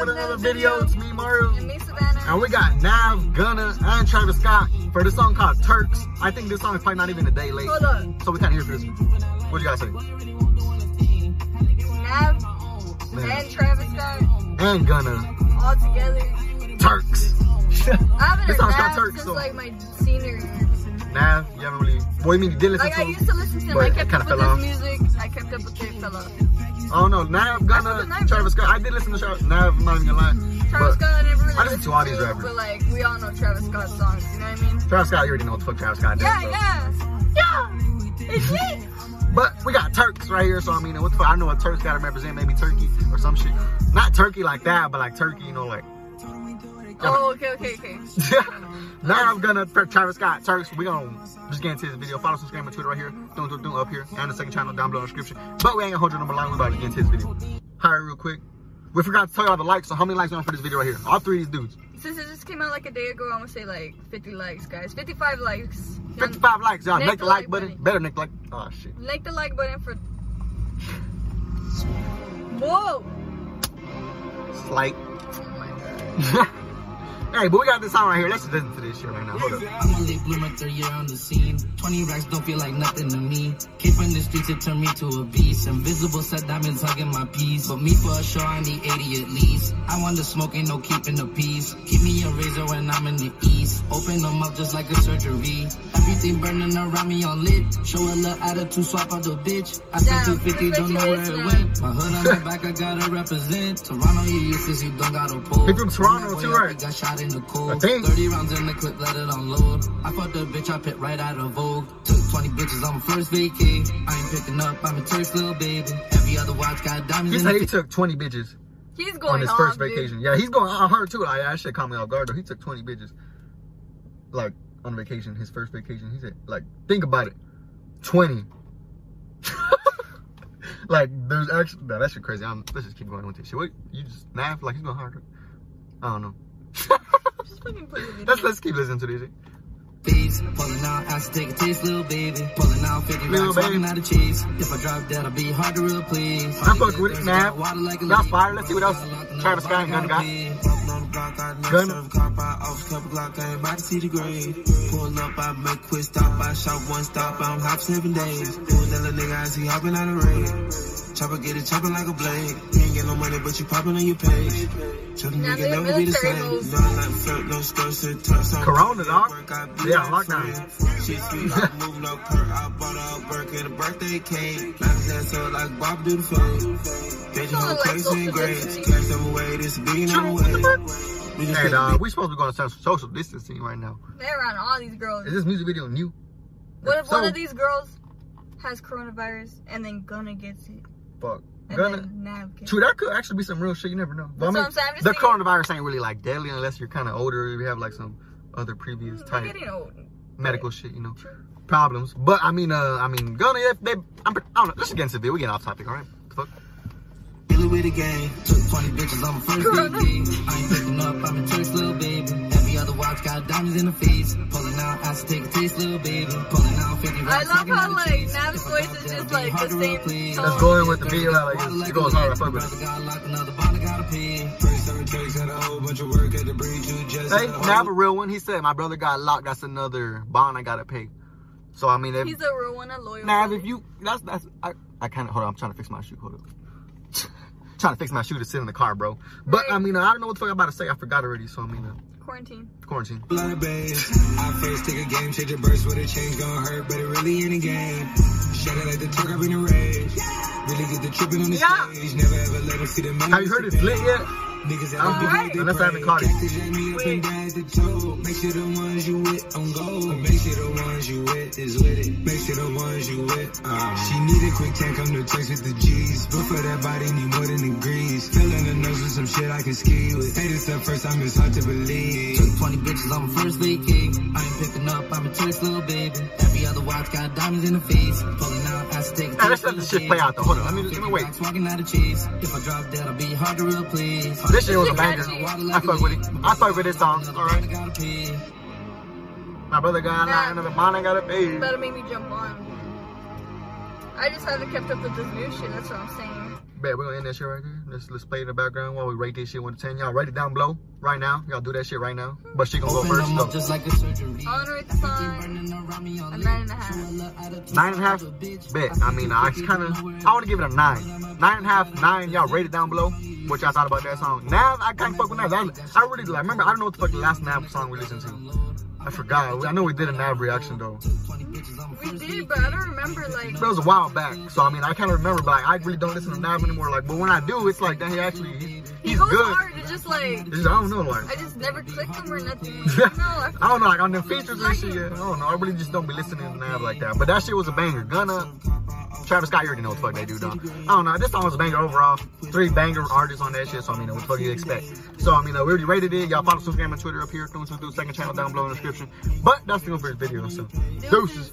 with another video. It's me, Mario. And me, Savannah. And we got Nav, Gunna, and Travis Scott for this song called Turks. I think this song is probably not even a day late. Hold on. So we can't hear this. What do you guys say? Nav and Travis Scott And Gunna. all together. Turks. I haven't This heard song's got Nav Turks, since so- like my senior year. Nav, you haven't really. What do you mean you did listen Like to I used to listen to him. I kept up with his off. music. I kept up with it. Fell off. I don't know. Nav, Gunna, That's what the Travis Scott. I did listen to Travis. Nav, I'm not even gonna lie. Travis Scott, I never really I listen to all these rappers. But like, we all know Travis Scott songs. You know what I mean? Travis Scott, you already know what the fuck Travis Scott does. Yeah, bro. yeah, yeah. It's me. But we got Turks right here, so I mean, what the fuck? I know what Turks gotta represent, maybe Turkey or some shit. Not Turkey like that, but like Turkey, you know, like. Oh, okay, okay, okay. now I'm gonna Travis Scott Turks. We gonna just get into this video. Follow, subscribe, and Twitter right here. Doom, doom, doom up here, and the second channel down below in the description. But we ain't gonna hold your number line. We about to get into this video. Right, real quick. We forgot to tell y'all the likes. So how many likes we on for this video right here? All three of these dudes. Since it just came out like a day ago, I'm gonna say like 50 likes, guys. 55 likes. 55 likes, y'all. Nick Make the the like button. button. Better Nick like. Oh shit. Like the like button for. Whoa! Slight. Oh hey, but we got this song right here. Let's listen to this shit right now. Hold up. I'm a late bloomer, third year on the scene. 20 racks don't feel like nothing to me. Keeping the streets, it turned me to a beast. Invisible set diamonds hugging my piece. But me for a show, I need 80 at least. I want the smoke, ain't no keeping the peace. Keep me a razor when I'm in the east. Open them up just like a surgery. Everything burning around me on lit. Show a little attitude, swap out the bitch. I spent Damn, 250, don't know where it went. My hood on my back, I gotta represent. Toronto, you useless, you don't gotta pull. He from Toronto, too, right? Got shot in the cold. I think. 30 rounds in the clip, let it unload. I fucked a bitch, I pit right out of Vogue. Took 20 bitches on my first vacay. I ain't picking up, I'm a Turks little baby. Every other watch got diamonds He in said the he took 20 bitches He's going on his off, first dude. vacation. Yeah, he's going on her too. I, that shit caught me off guard though. He took 20 bitches. Like, on vacation, his first vacation. He said, like, think about it. 20. like, there's actually, nah, that shit crazy. I'm, let's just keep going with this shit. Wait, you just laugh like he's going hard. I don't know. Just fucking play the video. let's, let's keep listening to this shit. Pulling out, ass to take a taste, little baby. Pulling out 50 Little racks, baby. out of cheese. If I drop dead, I'll be hard to replace. I fuck with it, man. That's fire. Let's see what else Travis Scott and Gunna got. Gunna. Pull up, I make quick stop, I shot one stop, I'm hop seven days. Pull that little nigga, I see hopping out of rain. Chopper get it chopping like a blade. You ain't get no money, but you popping on your page. Tell them Now nigga they never be the same. No, I'm not flirt, no skirts, and tucks. Corona, dog. Work, I be Yeah, that lockdown. friend. Sweet, I move no perk. I bought a Burke and a birthday cake. Like his ass up like Bob do the fade. Get your whole Sound like case in social grades. distancing. Cash them away, this a billion True, on what the the way. We just Hey, dog, we supposed to be going to social distancing right now. They're around all these girls. Is this music video new? What if one of these girls has coronavirus and then Gunna gets it? Fuck. And Gunna. then True, that could actually be some real shit. You never know. But That's I what mean, I'm saying. I'm the saying- coronavirus ain't really like deadly unless you're kind of older. You have like some other previous type old. medical shit, you know, True. problems. But I mean, uh, I mean, Gunna, if they, I'm, I don't know. Let's just get into the video. We get off topic, all right? Fuck. Dealing with the game. Took 20 bitches on my first vacay. I ain't picking up, I'm a Turks little baby. Every other watch got diamonds in the face. Pulling out, ass to take a taste, little baby. Pulling out 50 I love how like cheese. Nav's voice is just like the same replace. tone. Let's go in with the video. Like, it's- it goes hard. I fuck with it. Locked, another bond, I gotta pay. First time takes had a whole bunch of the breed you just Hey, had a Nav a real one. He said my brother got locked. That's another bond I gotta pay. So I mean, if, He's a real one, a loyal. Nav, if you, that's that's I, I kind of hold on. I'm trying to fix my shoe. Hold up. trying to fix my shoe to sit in the car, bro. But I mean, I don't know what the fuck I'm about to say. I forgot already. So I mean, uh, quarantine. quarantine. lot of. I first take a game, change a burst with a change, gonna hurt, but it really ain't a game. Shut it like the truck up in a rage. Really get the tripping on the Yeah. stage. Never ever let them see the money. Have you heard it's lit yet? Niggas I'm out alright. there, Unless I haven't caught it. Cactus at me up and down the toe. Make sure the ones you with on gold. Make sure the ones you with is with it. Make sure the ones you with. Uh, she need a quick tank, come to text with the G's. But for that body, need more than degrees. Filling the nose with some shit I can ski with. Say this the first time, it's hard to believe. Took 20 bitches on my first vacay. I ain't picking up, I'm a Turks little baby. Every other watch got diamonds in the face. Pulling out, ass to take let's let the shit play out, though. Hold on, let me- let me 50 wait. racks, Walking out of cheese. If I drop dead, I'll be hard to replace. This shit was a banger. I fuck with it. I fuck with this song. All right. My brother got locked. Another bond I gotta pay. That'll make me jump on. I just haven't kept up with this new shit. That's what I'm saying. Bet we're gonna end that shit right there. Let's let's play in the background while we rate this shit one to ten. Y'all rate it down below right now. Y'all do that shit right now. But she gonna go first. them Go. just like a surgery. I wanna rate the song a nine and a half. Nine and a half. Bet. I mean, I kind of I want to give it a nine. Nine and a half. Nine. Y'all rate it down below. What y'all thought about that song? Nav, I can't fuck with Nav. I, I really. I remember. I don't know what the fuck the last Nav song we listened to. I forgot. I know we did a Nav reaction though. We did, but I don't remember like. That was a while back, so I mean I kind of remember, but like, I really don't listen to Nav anymore. Like, but when I do, it's like that he actually he, He he's goes good. hard. It's just like It's I don't know, like I just never clicked him or nothing. no, I, I don't know, like on the features and shit. Yeah, I don't know. I really just don't be listening to Nav like that. But that shit was a banger. Gunna, Travis Scott, you already know what the fuck they do, though. I don't know. This song was a banger overall. Three banger artists on that shit, so I mean, what the fuck do you expect? So I mean, uh, we already rated it. Y'all follow us on Instagram and Twitter up here. Through and through second channel down below in the description. But that's the for this video. So deuces.